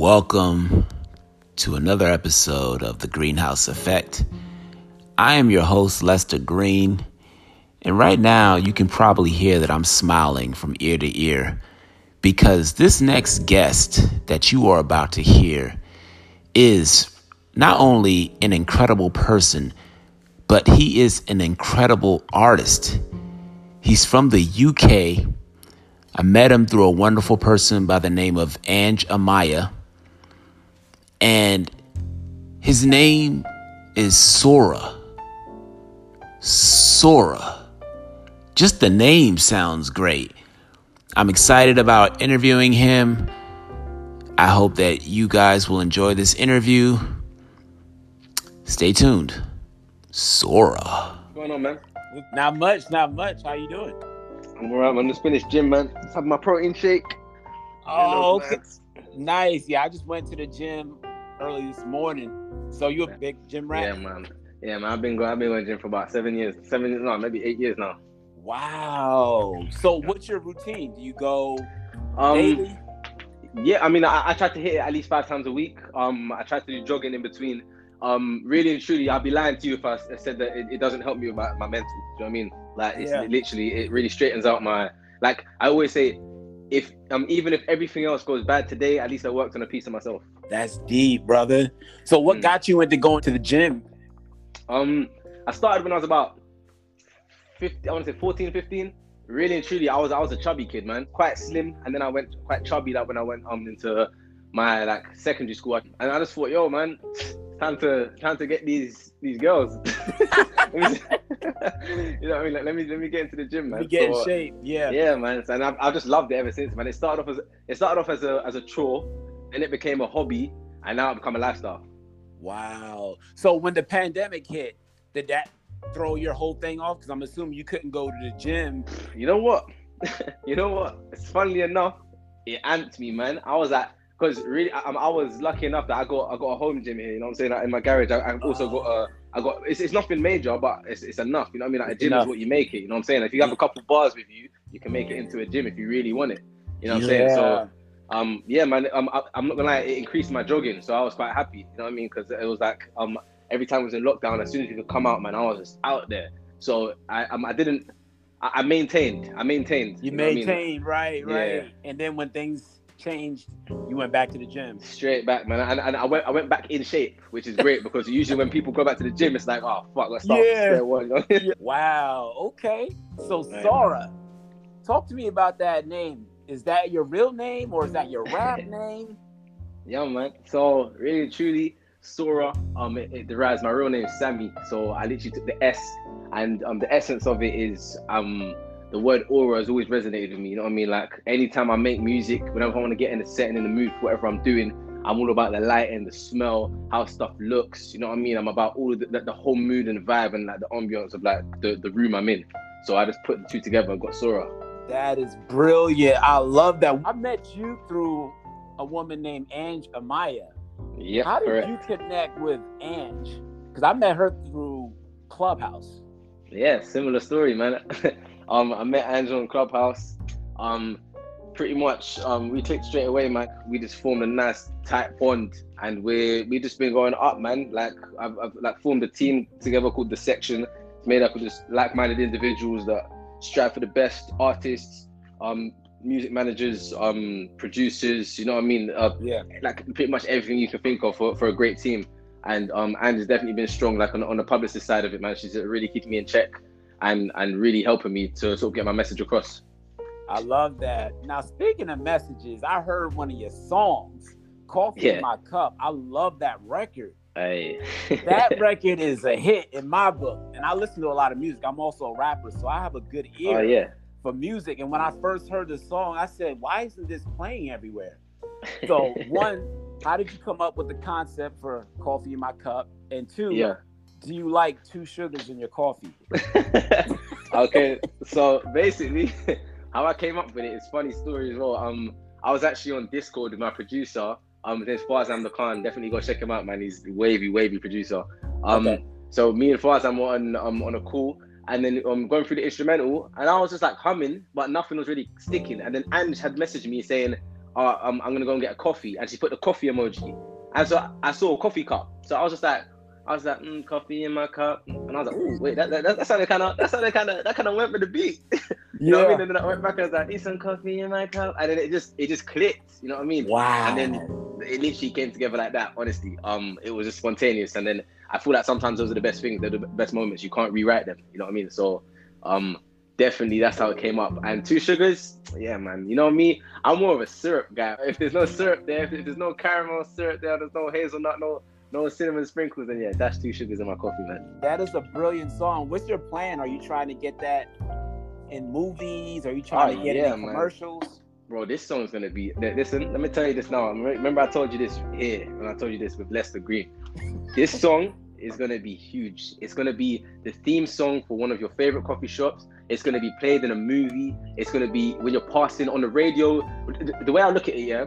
Welcome to another episode of The Greenhouse Effect. I am your host, Lester Green, and right now you can probably hear that I'm smiling from ear to ear because this next guest that you are about to hear is not only an incredible person, but he is an incredible artist. He's from the UK. I met him through a wonderful person by the name of Ange Amaya. And his name is Saura. Saura. Just the name sounds great. I'm excited about interviewing him. I hope that you guys will enjoy this interview. Stay tuned. Saura. What's going on, man? Not much, not much. How you doing? I'm alright, man. Just finished gym, man. Just have my protein shake. Oh, Hello, okay. Nice. Yeah, I just went to the gym early this morning. So you're a big gym rat? Yeah, man. Yeah, man. I've been going. I've been going to gym for about seven years. Seven years, no, maybe eight years now. Wow. So what's your routine? Do you go Um, daily? yeah. I mean, I, I try to hit it at least five times a week. Um, I try to do jogging in between. Um, really and truly, I'd be lying to you if I said that it, it doesn't help me with my, my mental. Do you know what I mean? Like, it's Yeah. literally, it really straightens out my. Like I always say, if um, even if everything else goes bad today, at least I worked on a piece of myself. That's deep, brother. So what Mm. got you into going to the gym? Um, I started when I was about 50, I want to say 14, 15. Really and truly, I was I was a chubby kid, man. Quite slim, and then I went quite chubby. That when I went um into my like secondary school, and I just thought, yo, man, time to time to get these these girls. Let me just- you know what I mean? Like, let me let me get into the gym, man. Get in shape. Yeah. yeah, man. And I've, I've just loved it ever since, man. It started off as it started off as a as a chore, and it became a hobby, and now it become a lifestyle. Wow. So when the pandemic hit, did that throw your whole thing off? Because I'm assuming you couldn't go to the gym. You know what? you know what? It's funnily enough, it amped me, man. I was at because really, I, I was lucky enough that I got I got a home gym here. You know what I'm saying? Like, in my garage, I, I also got a. I got it's, it's nothing major, but it's, it's enough. You know what I mean? Like a gym enough. is what you make it. You know what I'm saying? If you have a couple bars with you, you can make it into a gym if you really want it. You know what I'm saying? So um yeah man um, I, i'm not gonna lie it increased my jogging so i was quite happy you know what i mean because it was like um every time I was in lockdown as soon as you could come out man i was just out there so i um, i didn't I, I maintained i maintained you know what I mean? maintained, right, right. Yeah. And then when things changed, you went back to the gym. straight back man and, and i went i went back in shape which is great because usually when people go back to the gym it's like oh fuck let's start Yeah. one? Wow. Okay. So Right. Saura, talk to me about that name. Is that your real name or is that your rap name? Yeah, man. So really, truly, Saura. Um, it, it derives my real name is Sammy. So I literally took the S, and um, the essence of it is um, the word aura has always resonated with me. You know what I mean? Like anytime I make music, whenever I want to get in the setting, in the mood, for whatever I'm doing, I'm all about the light and the smell, how stuff looks. You know what I mean? I'm about all of the, the, the whole mood and vibe and like the ambiance of like the, the room I'm in. So I just put the two together and got Saura. That is brilliant. I love that. I met you through a woman named Ange Amaya. Yeah, How did correct. you connect with Ange? Because I met her through Clubhouse. Yeah, similar story, man. um, I met Angela in Clubhouse. Um, pretty much, um, we clicked straight away, man. We just formed a nice tight bond, and we we just been going up, man. Like I've, I've like formed a team together called the Section. It's made up of just like-minded individuals that strive for the best artists, um, music managers, um, producers. You know what I mean? Uh, Yeah. like pretty much everything you can think of for, for a great team. And um, and has definitely been strong, like on, on the publicist side of it, man. She's really keeping me in check and and really helping me to sort of get my message across. I love that. Now, speaking of messages, I heard one of your songs, Coffee Yeah. in My Cup. I love that record. Hey. That record is a hit in my book. And I listen to a lot of music. I'm also a rapper, so I have a good oh, ear oh yeah. for music. And when I first heard the song, I said, why isn't this playing everywhere? So, one, how did you come up with the concept for Coffee in My Cup? And two, yeah. Do you like two sugars in your coffee? okay, so basically, how I came up with it is funny story as well. Um, I was actually on Discord with my producer. Um, name's Farzam the Khan. Definitely go check him out, man. He's a wavy, wavy producer. Um, Okay. so me and Farzam were on um on a call, and then um going through the instrumental, and I was just like humming, but nothing was really sticking. And then Ange had messaged me saying, oh, um, I'm gonna go and get a coffee, and she put the coffee emoji, and so I saw a coffee cup, so I was just like, I was like, mm, coffee in my cup, and I was like, oh wait, that that, that sounded kind of that sounded kind of that kind of went with the beat. you yeah. know what I mean? And then I went back and I was like, need some coffee in my cup, and then it just it just clicked. You know what I mean? Wow. And then it literally came together like that. Honestly, um, it was just spontaneous, and then I feel like sometimes those are the best things, they're the best moments. You can't rewrite them. You know what I mean? So, um, definitely that's how it came up. And two sugars, yeah, man. You know me, I'm more of a syrup guy. If there's no syrup there, if there's no caramel syrup there, there's no hazelnut, no no cinnamon sprinkles, then yeah, that's two sugars in my coffee, man. That is a brilliant song. What's your plan? Are you trying to get that in movies? Are you trying Oh, to get yeah, it in man. commercials? Bro, this song's gonna be. Listen, let me tell you this now. Remember, I told you this here when I told you this with Lester Green. This song is gonna be huge. It's gonna be the theme song for one of your favorite coffee shops. It's gonna be played in a movie. It's gonna be when you're passing on the radio. The way I look at it, yeah,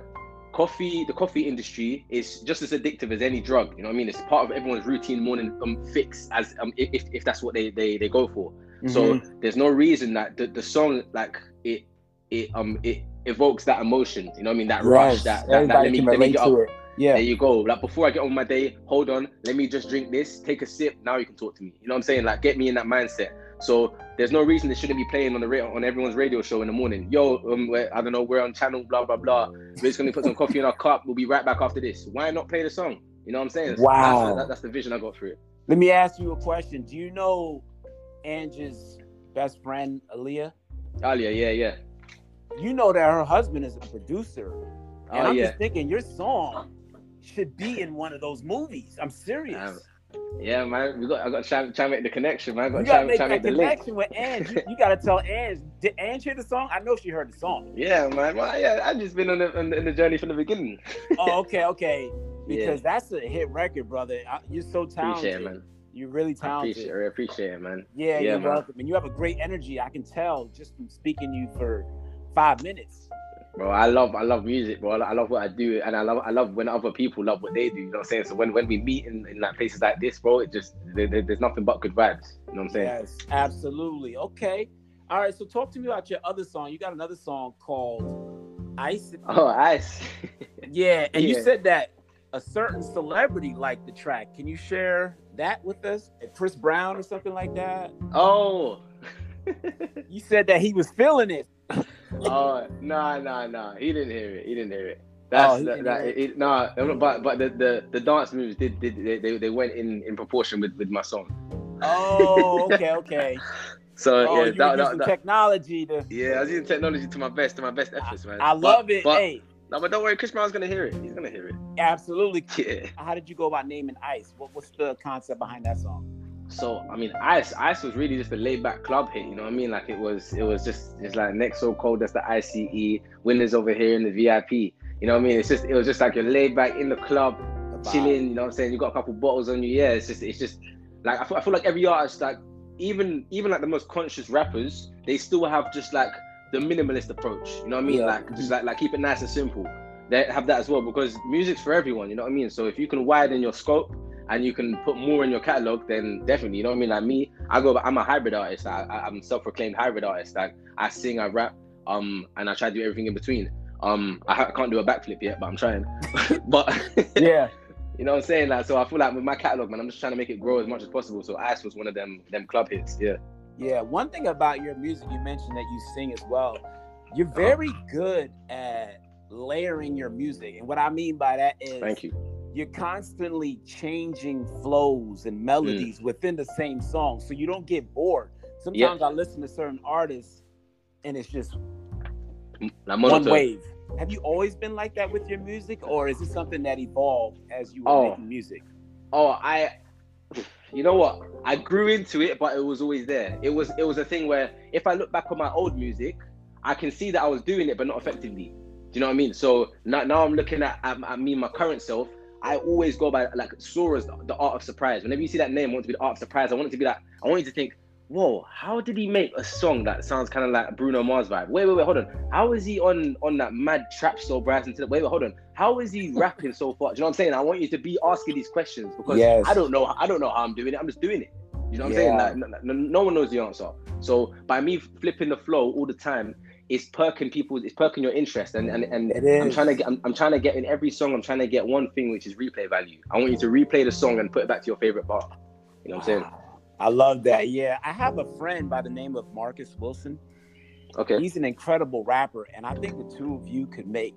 coffee. The coffee industry is just as addictive as any drug. You know what I mean? It's part of everyone's routine morning um, fix, as um, if if that's what they they they go for. So Mhm. there's no reason that the, the song like it it um it evokes that emotion. You know what I mean? That rush. Yes, That that, that let me let me get up. it. Yeah. There you go. Like before I get on my day, hold on. Let me just drink this. Take a sip. Now you can talk to me. You know what I'm saying? Like get me in that mindset. So there's no reason it shouldn't be playing on the radio on everyone's radio show in the morning. Yo, um, we're, I don't know, we're on channel blah blah blah. We're just gonna put some coffee in our cup. We'll be right back after this. Why not play the song? You know what I'm saying? Wow. That's, that- that's the vision I got for it. Let me ask you a question. Do you know Angie's best friend, Aaliyah? Yeah, yeah, yeah. You know that her husband is a producer. And Oh I'm yeah. just thinking your song should be in one of those movies. I'm serious. Yeah, man. We got I got to try, try and make the connection, man. I got you to try, gotta make try that make the link. connection with Ange. You, you gotta tell Ange. Did Ange hear the song? I know she heard the song. Yeah, man. Well, yeah, I've just been on the, on the, on the journey from the beginning. Oh, okay, okay. Yeah. Because that's a hit record, brother. You're so talented. Appreciate it, man. You're really I talented. appreciate. I appreciate it, man. Yeah, Yeah, you're man. welcome. And you have a great energy. I can tell just from speaking to you for five minutes. Bro, I love I love music, bro. I love what I do, and I love I love when other people love what they do. You know what I'm saying? So when, when we meet in, in like places like this, bro, it just there, there- there's nothing but good vibes. You know what I'm saying? Yes, absolutely. Okay. All right. So talk to me about your other song. You got another song called Ice. Oh, ice. Yeah, and you said that a certain celebrity liked the track. Can you share that with us? Chris Brown or something like that? oh. You said that he was feeling it. Oh no no no! He didn't hear it. He didn't hear it. Oh, That's he that, that, it, no, but but the, the, the dance moves did, did they, they, they went in, in proportion with, with my song. Oh, okay, okay. So Oh, yeah, you that, using that- technology to. yeah, I was using technology to my best to my best efforts, man. I But- love it. But, hey, no, but don't worry, Chris Brown's gonna hear it. He's gonna hear it. absolutely. Yeah. How did you go about naming Ice? What, what's the concept behind that song? So I mean, Ice Ice was really just a laid back club hit. You know what I mean? Like it was it was just it's like next so cold. That's the ICE. Winners over here in the VIP. You know what I mean? It's just it was just like you're laid back in the club, The chilling. You know what I'm saying? You got a couple bottles on you. Yeah, it's just it's just like I feel, I feel like every artist like even even like the most conscious rappers they still have just like the minimalist approach. You know what I mean? Yeah. Like just like like keep it nice and simple. They have that as well because music's for everyone. You know what I mean? So if you can widen your scope and you can put more in your catalog, then definitely. You know what I mean? Like me, I go. I'm a hybrid artist. I, I'm self-proclaimed hybrid artist. Like I sing, I rap, um, and I try to do everything in between. Um, I ha- can't do a backflip yet, but I'm trying. but Yeah. you know what I'm saying? Like, so I feel like with my catalog, man, I'm just trying to make it grow as much as possible. So Ice was one of them them club hits. Yeah. Yeah, one thing about your music, you mentioned that you sing as well. You're very good at layering your music. And what I mean by that is Thank you. You're constantly changing flows and mm. melodies within the same song. So you don't get bored. Sometimes I listen to certain artists and it's just one wave. Have you always been like that with your music, or is it something that evolved as you were Oh. making music? Oh, I. You know what? I grew into it, but it was always there. It was it was a thing where if I look back on my old music, I can see that I was doing it, but not effectively. Do you know what I mean? So now, now I'm looking at, at, at me, my current self. I always go by like Saura's the, the art of surprise. Whenever you see that name, I want it to be the art of surprise. I want it to be that. I want you to think, whoa, how did he make a song that sounds kind of like Bruno Mars vibe? Wait, wait, wait, hold on. How is he on on that mad trap soul Bryson? Wait, wait, hold on. How is he rapping so far? Do you know what I'm saying? I want you to be asking these questions because Yes. I don't know. I don't know how I'm doing it. I'm just doing it. You know what I'm saying? Like no, no, no one knows the answer. So by me flipping the flow all the time, it's perking people, it's perking your interest, and and, and I'm trying to get, I'm, I'm trying to get in every song, I'm trying to get one thing which is replay value. I want you to replay the song and put it back to your favorite part. You know what I'm saying? I love that. Yeah, I have a friend by the name of Marcus Wilson. Okay. He's an incredible rapper, and I think the two of you could make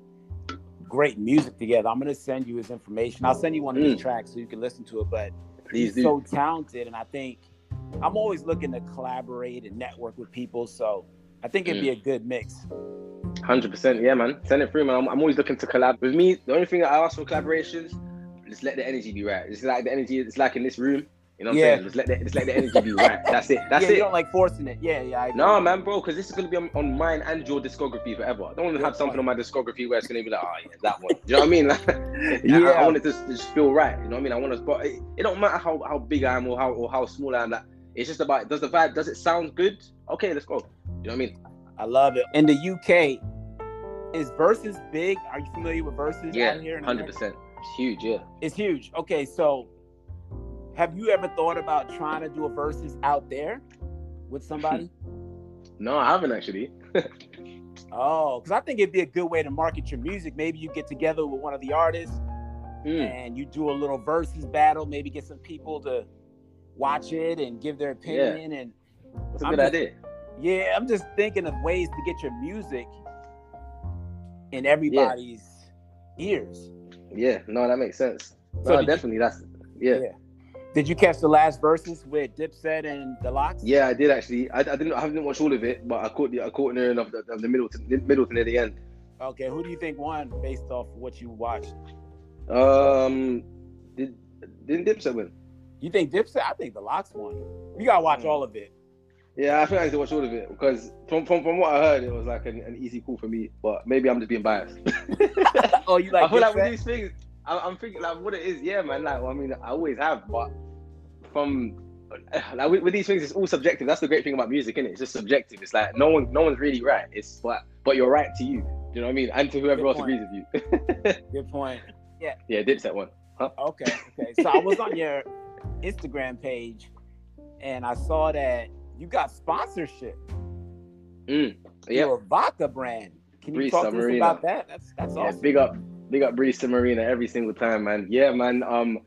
great music together. I'm gonna send you his information. I'll send you one of his Mm. tracks so you can listen to it. But Please he's do. so talented, and I think I'm always looking to collaborate and network with people. So I think it'd be mm. a good mix. Hundred percent, yeah, man. Send it through, man. I'm, I'm always looking to collab. With me, the only thing that I ask for collaborations, just let the energy be right. It's like the energy. It's like in this room. You know what Yeah. I'm saying? Just let the just let the energy be right. That's it. That's yeah, you don't like forcing it. Yeah, yeah. I. No, man, bro, because this is gonna be on, on mine and your discography forever. I don't want to have something on my discography where it's gonna be like, oh yeah, that one. Do you know what I mean? Like, I- Yeah. I, want it to just feel right. You know what I mean? I want to, but it, it don't matter how, how big I am or how or how small I am. Like, it's just about does the vibe does it sound good? Okay, let's go. You know what I mean? I love it. In the UK, is Verzuz big? Are you familiar with Verzuz Yeah, out here? hundred percent. It's huge. Yeah. It's huge. Okay, so have you ever thought about trying to do a Verzuz out there with somebody? No, I haven't actually. oh, because I think it'd be a good way to market your music. Maybe you get together with one of the artists Mm. and you do a little Verzuz battle. Maybe get some people to watch it and give their opinion. Yeah. And That's a I'm good just- idea. Yeah, I'm just thinking of ways to get your music in everybody's ears. Yeah, no, that makes sense. So no, did you- definitely. That's yeah. Yeah. Did you catch the last Verzuz with Dipset and the Lox? Yeah, I did actually. I, I didn't. I haven't watched all of it, but I caught the I caught near enough of the, of the middle to the middle to near the end. Okay, who do you think won based off what you watched? Um, did didn't Dipset win? You think Dipset? I think the Lox won. You gotta watch Hmm. all of it. Yeah, I think I need to watch all of it because from from, from what I heard, it was like an, an easy call for me. But maybe I'm just being biased. Oh, you like? I feel like with these things, I, I'm thinking like what it is. Yeah, man. Like well, I mean, I always have, but from like with, with these things, it's all subjective. That's the great thing about music, isn't it? It's just subjective. It's like no one, no one's really right. It's but but you're right to you. Do you know what I mean? And to whoever Good else point. agrees with you. Good point. yeah, Yeah, Dipset one. Okay, okay. So I was on your Instagram page, and I saw that you got sponsorship. Mm. Yeah, You're a vodka brand. Can you Breeze talk to us Submarina. about that? That's that's Yeah, awesome. big up, big up Breeze to Marina every single time, man. Yeah, man. Um,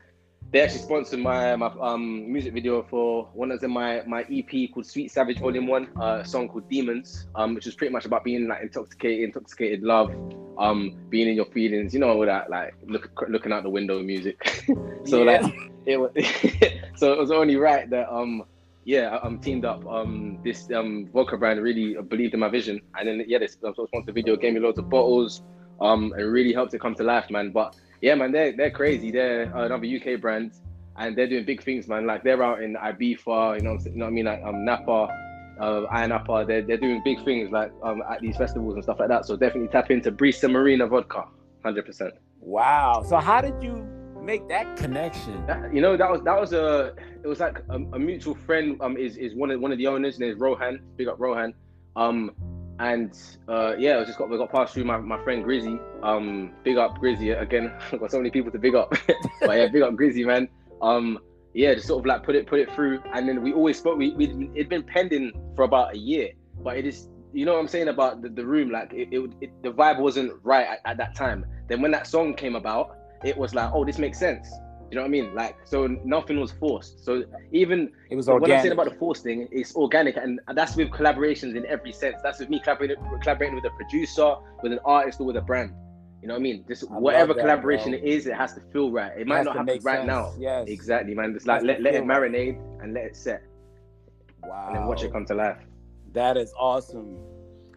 they actually sponsored my my um music video for one that's in my my EP called Sweet Savage Volume One, uh, a song called Demons, um, which is pretty much about being like intoxicated, intoxicated love, um, being in your feelings, you know, all that like look, looking out the window music. so Yeah. like it was, so it was only right that um yeah, I- I'm teamed up. Um, this um vodka brand really believed in my vision, and then yeah, they sp- sponsored the video, gave me loads of bottles, um, and really helped it come to life, man. But yeah, man, they're they're crazy. They're another UK brand, and they're doing big things, man. Like they're out in Ibiza, you know, you know what I mean, like um Napa, uh, Ayia Napa. They're they're doing big things like um at these festivals and stuff like that. So definitely tap into Brisa Marina vodka, hundred percent. Wow. So how did you make that connection? That- you know that was that was a it was like a, a mutual friend um is is one of one of the owners named Rohan big up Rohan. Um and uh yeah I just got we got passed through my, my friend Grizzy. Um big up Grizzy again. I've got so many people to big up. But yeah big up Grizzy man. Um yeah just sort of like put it put it through. And then we always spoke we we it'd been pending for about a year. But it is you know what I'm saying about the, the room? Like it, it, it the vibe wasn't right at, at that time. Then when that song came about it was like oh this makes sense you know what I mean? Like, so nothing was forced. So even It was what I'm saying about the forced thing, it's organic, and that's with collaborations in every sense. That's with me collaborating, collaborating with a producer, with an artist, or with a brand. You know what I mean? Just I whatever that, collaboration bro. it is, it has to feel right. It might not happen right sense. now. Yes. Exactly, man. Just like let, let it feel right. marinate and let it set, Wow. and then watch it come to life. That is awesome.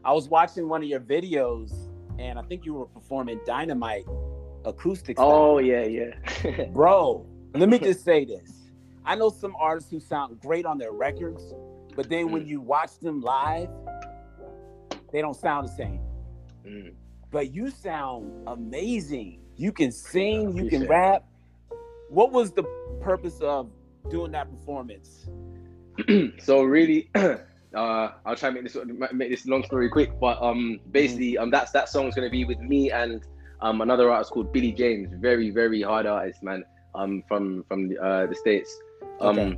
I was watching one of your videos, and I think you were performing Dynamite acoustic. Oh yeah, yeah. bro. Let me just say this. I know some artists who sound great on their records, but then Mm. when you watch them live, they don't sound the same. Mm. But you sound amazing. You can sing, you can rap. What was the purpose of doing that performance? so really, uh, I'll try and make this make this long story quick. But um, basically, um, that's that song's gonna be with me and um another artist called Billy James. Very very hard artist, man. Um, from from the, uh, the states. Um, Okay.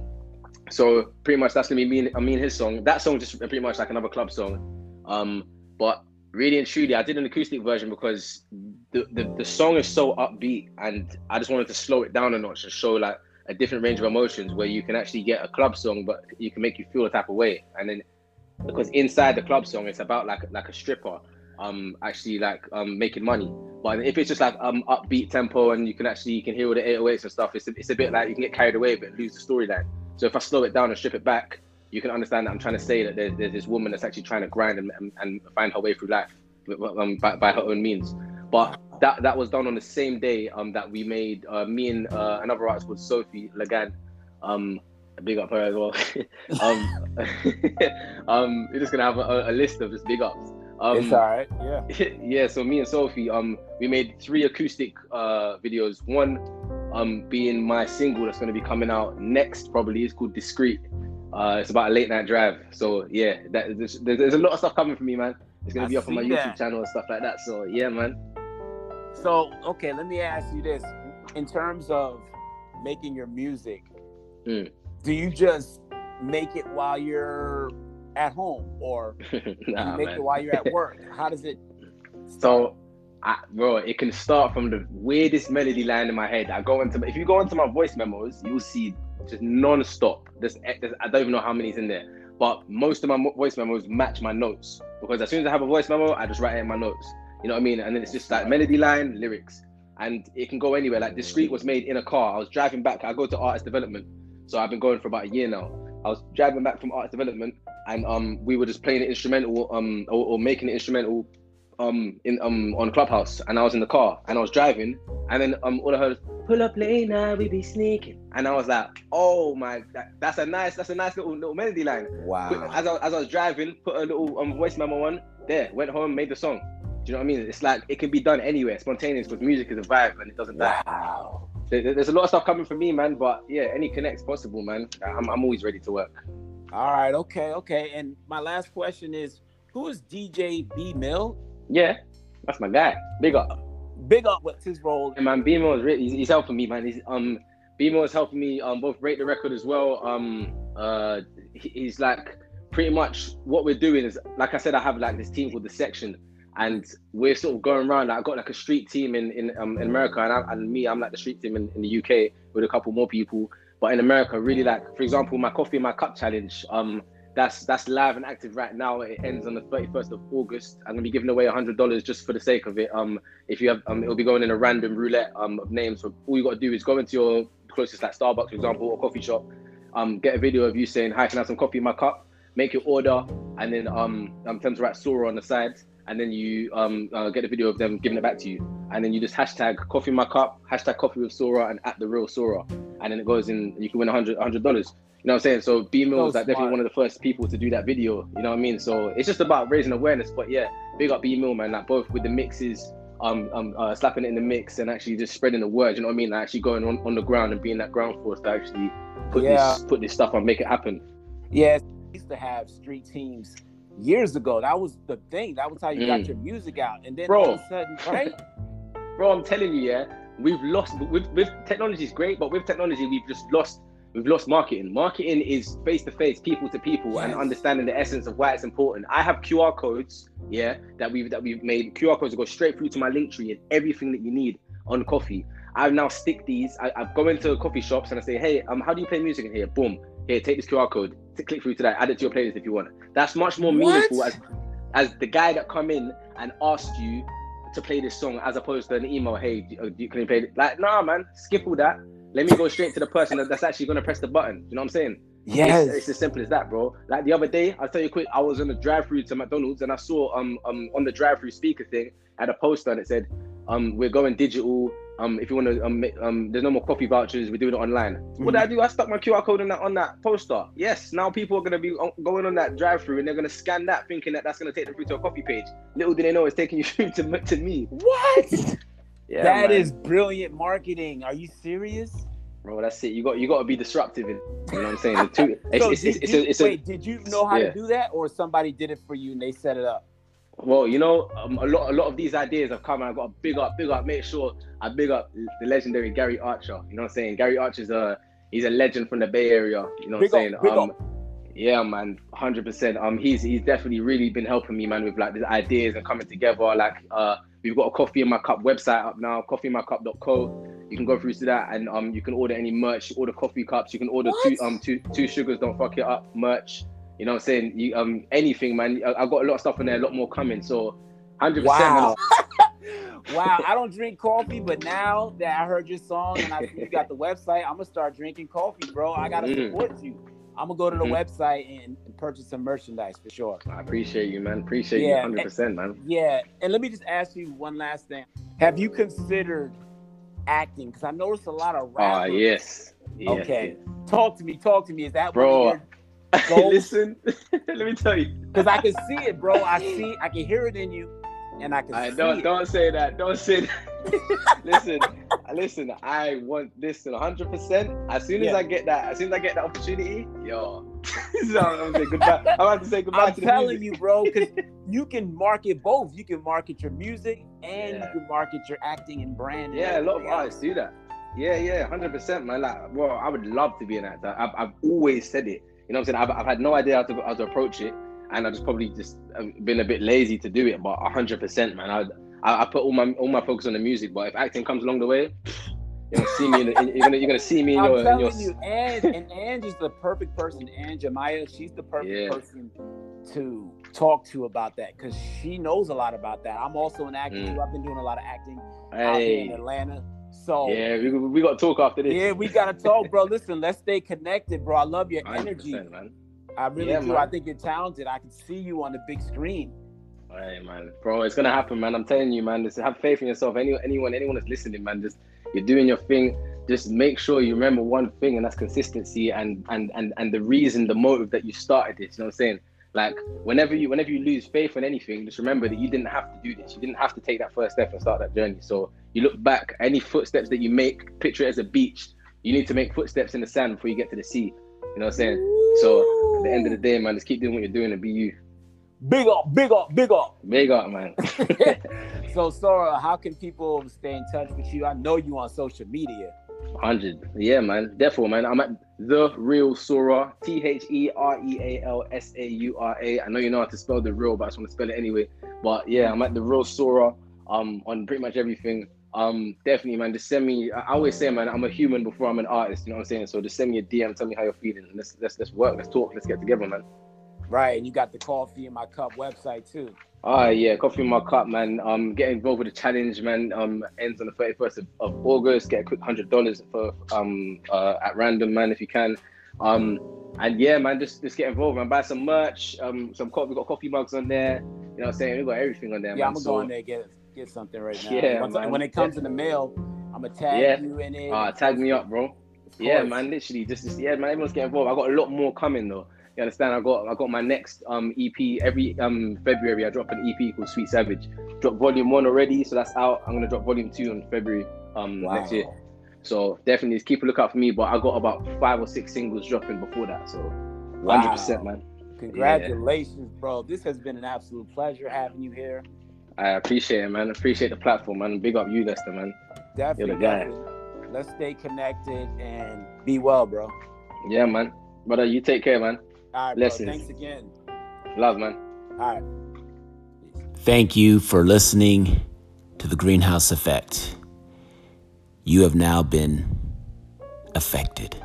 so pretty much that's gonna be me I mean his song. That song just pretty much like another club song. Um, but really and truly, I did an acoustic version because the, the, the song is so upbeat, and I just wanted to slow it down a notch and show like a different range of emotions where you can actually get a club song, but you can make you feel a type of way. And then because inside the club song, it's about like like a stripper, um, actually like um making money. But if it's just like um upbeat tempo and you can actually you can hear all the 808s and stuff, it's a, it's a bit like you can get carried away but lose the storyline. So if I slow it down and strip it back, you can understand that I'm trying to say that there's, there's this woman that's actually trying to grind and, and, and find her way through life um, by, by her own means. But that that was done on the same day um, that we made uh, me and uh, another artist called Sophie Lagan. Um, big up her as well. um, um, we're just gonna have a, a list of just big ups. Um, it's all right. Yeah. yeah. So me and Sophie, um, we made three acoustic uh, videos. One, um, being my single that's gonna be coming out next. Probably it's called Discreet. Uh, it's about a late night drive. So yeah, that, there's, there's a lot of stuff coming for me, man. It's gonna I be up on my YouTube channel and stuff like that. So yeah, man. So okay, let me ask you this: in terms of making your music, mm. do you just make it while you're at home, or nah, make man. it while you're at work? How does it? Start? So. I, bro, it can start from the weirdest melody line in my head. I go into if you go into my voice memos, you'll see just non-stop. There's, eh, there's, I don't even know how many's in there, but most of my voice memos match my notes because as soon as I have a voice memo, I just write it in my notes. You know what I mean? And then it's just like melody line, lyrics, and it can go anywhere. Like Discreet was made in a car. I was driving back. I go to artist development, so I've been going for about a year now. I was driving back from artist development, and um, we were just playing an instrumental, um, or, or making an instrumental um in um on Clubhouse and I was in the car and I was driving and then um all I heard was pull up late now we be sneaking. And I was like oh my that, that's a nice that's a nice little little melody line. Wow. As I, as I was driving put a little um voice memo on there went home made the song. Do you know what I mean? It's like it can be done anywhere spontaneous because music is a vibe and it doesn't die. Wow. There's a lot of stuff coming from me man but yeah any connects possible man. I'm, I'm always ready to work all right okay okay and my last question is who is DJ B Mill yeah, that's my guy. Big up. Big up. What's his role? And man, BMO is really he's, he's, helping me, man. He's um BMO is helping me um both break the record as well. Um uh he's like pretty much what we're doing is like I said, I have like this team called the section. And we're sort of going around. Like, I got like a street team in in, um, in America, and, I, and me, I'm like the street team in, in the UK with a couple more people. But in America, really like, for example, my coffee in my cup challenge. Um, that's that's live and active right now. It ends on the 31st of August. I'm gonna be giving away hundred dollars just for the sake of it. Um, if you have, um, it'll be going in a random roulette um of names. So all you gotta do is go into your closest like Starbucks, for example, or coffee shop. Um, get a video of you saying, "Hi, can I have some coffee in my cup?" Make your order, and then um, um, them to write Saura on the side, and then you um uh, get a video of them giving it back to you, and then you just hashtag coffee in my cup, hashtag coffee with Saura, and at the real Saura, and then it goes in. You can win a hundred hundred dollars. You know what I'm saying? So B Mill was like definitely one of the first people to do that video. You know what I mean? So it's just about raising awareness. But yeah, big up B Mill, man. Like both with the mixes, um, um, uh, slapping it in the mix and actually just spreading the word. You know what I mean? Like actually going on, on the ground and being that ground force to actually put yeah. this put this stuff on, make it happen. Yeah, used to have street teams years ago. That was the thing. That was how you mm. got your music out. And then Bro. all of a sudden, right? Bro, I'm telling you, yeah, we've lost. With, with technology is great, but with technology, we've just lost we've lost marketing. Marketing is face to face, people to people, yes. and understanding the essence of why it's important. I have QR codes, yeah, that we've that we've made QR codes that go straight through to my Linktree and everything that you need on coffee. I've now stick these. I, I go into coffee shops and I say, hey, um, how do you play music in here? Boom, here, take this QR code, to click through to that, add it to your playlist if you want. That's much more meaningful as as the guy that come in and asked you to play this song as opposed to an email. Hey, can you play it? Like, nah, man, skip all that let me go straight to the person that's actually going to press the button. You know what I'm saying? Yes. It's, it's, as simple as that, bro. Like the other day, I'll tell you quick, I was on the drive-through to McDonald's and I saw um um on the drive-through speaker thing had a poster and it said, um, we're going digital. Um, if you want to, um, um, there's no more coffee vouchers. We're doing it online. Mm-hmm. What did I do? I stuck my QR code on that on that poster. Yes, now people are gonna be going on that drive-through and they're gonna scan that, thinking that that's gonna take them through to a coffee page. Little do they know it's taking you through to to me. What? Yeah, that man. is brilliant marketing. Are you serious? Bro, that's it. You got you got to be disruptive. In, you know what I'm saying? The two, so it's, did, it's, you, it's, wait, a, did you know how yeah. to do that, or somebody did it for you and they set it up? Well, you know, um, a lot a lot of these ideas have come. and I've got to big up, big up, make sure I big up the legendary Gary Archer. You know what I'm saying? Gary Archer's a he's a legend from the Bay Area. You know what big I'm saying? Up, um, Yeah, man, hundred percent. Um, he's he's definitely really been helping me, man, with like the ideas and coming together. Like, uh, we've got a coffee in my cup website up now, coffeeinmycup.co. You can go through to that, and um, you can order any merch. Order coffee cups. You can order what? two um two two sugars. Don't fuck it up. Merch. You know what I'm saying? You, um, anything, man. I, have got a lot of stuff in there, a lot more coming. So, hundred wow. percent. wow, I don't drink coffee, but now that I heard your song and I think you got the website, I'm gonna start drinking coffee, bro. I gotta mm. support you. I'm gonna go to the mm-hmm. website and, purchase some merchandise for sure. I appreciate you, man. Appreciate yeah, you 100, percent man. Yeah, and let me just ask you one last thing. Have you considered acting? Because I noticed a lot of rappers. Oh yes. yes okay, yes. talk to me. Talk to me. Is that bro? Listen, let me tell you. Because I can see it, bro. I see. I can hear it in you and I can. I don't it. don't say that. Don't say that. listen, listen. I want this 100. percent As soon as yeah. I get that, as soon as I get that opportunity, yo. so I'm gonna say goodbye. I'm about to say goodbye. I'm to telling you, bro, because you can market both. You can market your music and yeah. you can market your acting and brand. yeah, a lot of artists do that. Yeah, yeah, hundred percent, man. Like, well, I would love to be an actor. I've, I've always said it. You know what I'm saying? I've, I've had no idea how to how to approach it and I just probably just um, been a bit lazy to do it. But hundred percent, man, I, I, I put all my all my focus on the music. But if acting comes along the way, you're gonna see me. In, in, you're gonna you're gonna see me in I'm your. telling in your... you, and and Ange is the perfect person. Ange Amaya, she's the perfect yeah. person to talk to about that because she knows a lot about that. I'm also an actor mm. I've been doing a lot of acting hey. out here in Atlanta. So yeah, we, we got to talk after this. Yeah, we gotta talk, bro. Listen, let's stay connected, bro. I love your energy. Man. I really yeah, do. Man. I think you're talented. I can see you on the big screen. Hey man, bro, it's gonna happen, man. I'm telling you, man. Just have faith in yourself. Any, anyone, anyone that's listening, man, just you're doing your thing. Just make sure you remember one thing, and that's consistency and and and and the reason, the motive that you started this. You know what I'm saying? Like whenever you whenever you lose faith in anything, just remember that you didn't have to do this. You didn't have to take that first step and start that journey. So you look back, any footsteps that you make, picture it as a beach. You need to make footsteps in the sand before you get to the sea. You know what I'm saying? So at the end of the day, man, just keep doing what you're doing and be you. Big up, big up, big up. Big up, man. so Saura, how can people stay in touch with you? I know you on social media. 100. Yeah, man. Therefore, man, I'm at the real Saura. T H E R E A L S A U R A. I know you know how to spell the real, but I just want to spell it anyway. But yeah, I'm at the real Saura um on pretty much everything um, definitely, man. Just send me. I always say, man, I'm a human before I'm an artist. You know what I'm saying? So just send me a DM, tell me how you're feeling. Let's let's let's work. Let's talk. Let's get together, man. Right, and you got the coffee in my cup website too. Ah, yeah, coffee in my cup, man. Um, get involved with the challenge, man. Um, ends on the 31st of, of August. Get a quick hundred dollars for um uh, at random, man, if you can. Um, and yeah, man, just just get involved, man. Buy some merch. Um, some coffee. We got coffee mugs on there. You know what I'm saying? We got everything on there. Yeah, man. I'm gonna so, go on there get get something right now. Yeah, Once, man. when it comes yeah. in the mail, I'm gonna tag yeah. you in it. Uh, tag me up, bro. Yeah, man. Literally, just, just yeah, man. Everyone's getting involved. I got a lot more coming though. You understand? I got I got my next um EP every um February. I drop an EP called Sweet Savage. Drop volume one already, so that's out. I'm gonna drop volume two in February um wow. next year. So definitely keep a lookout for me. But I got about five or six singles dropping before that. So 100 percent man. Congratulations, yeah. bro. This has been an absolute pleasure having you here. I appreciate it, man. Appreciate the platform, man. Big up you, Lester, man. Definitely. You're the guy. Let's stay connected and be well, bro. Yeah, man. Brother, you take care, man. All right, Blessings. Bro. Thanks again. Love, man. All right. Thank you for listening to the Greenhouse Effect. You have now been affected.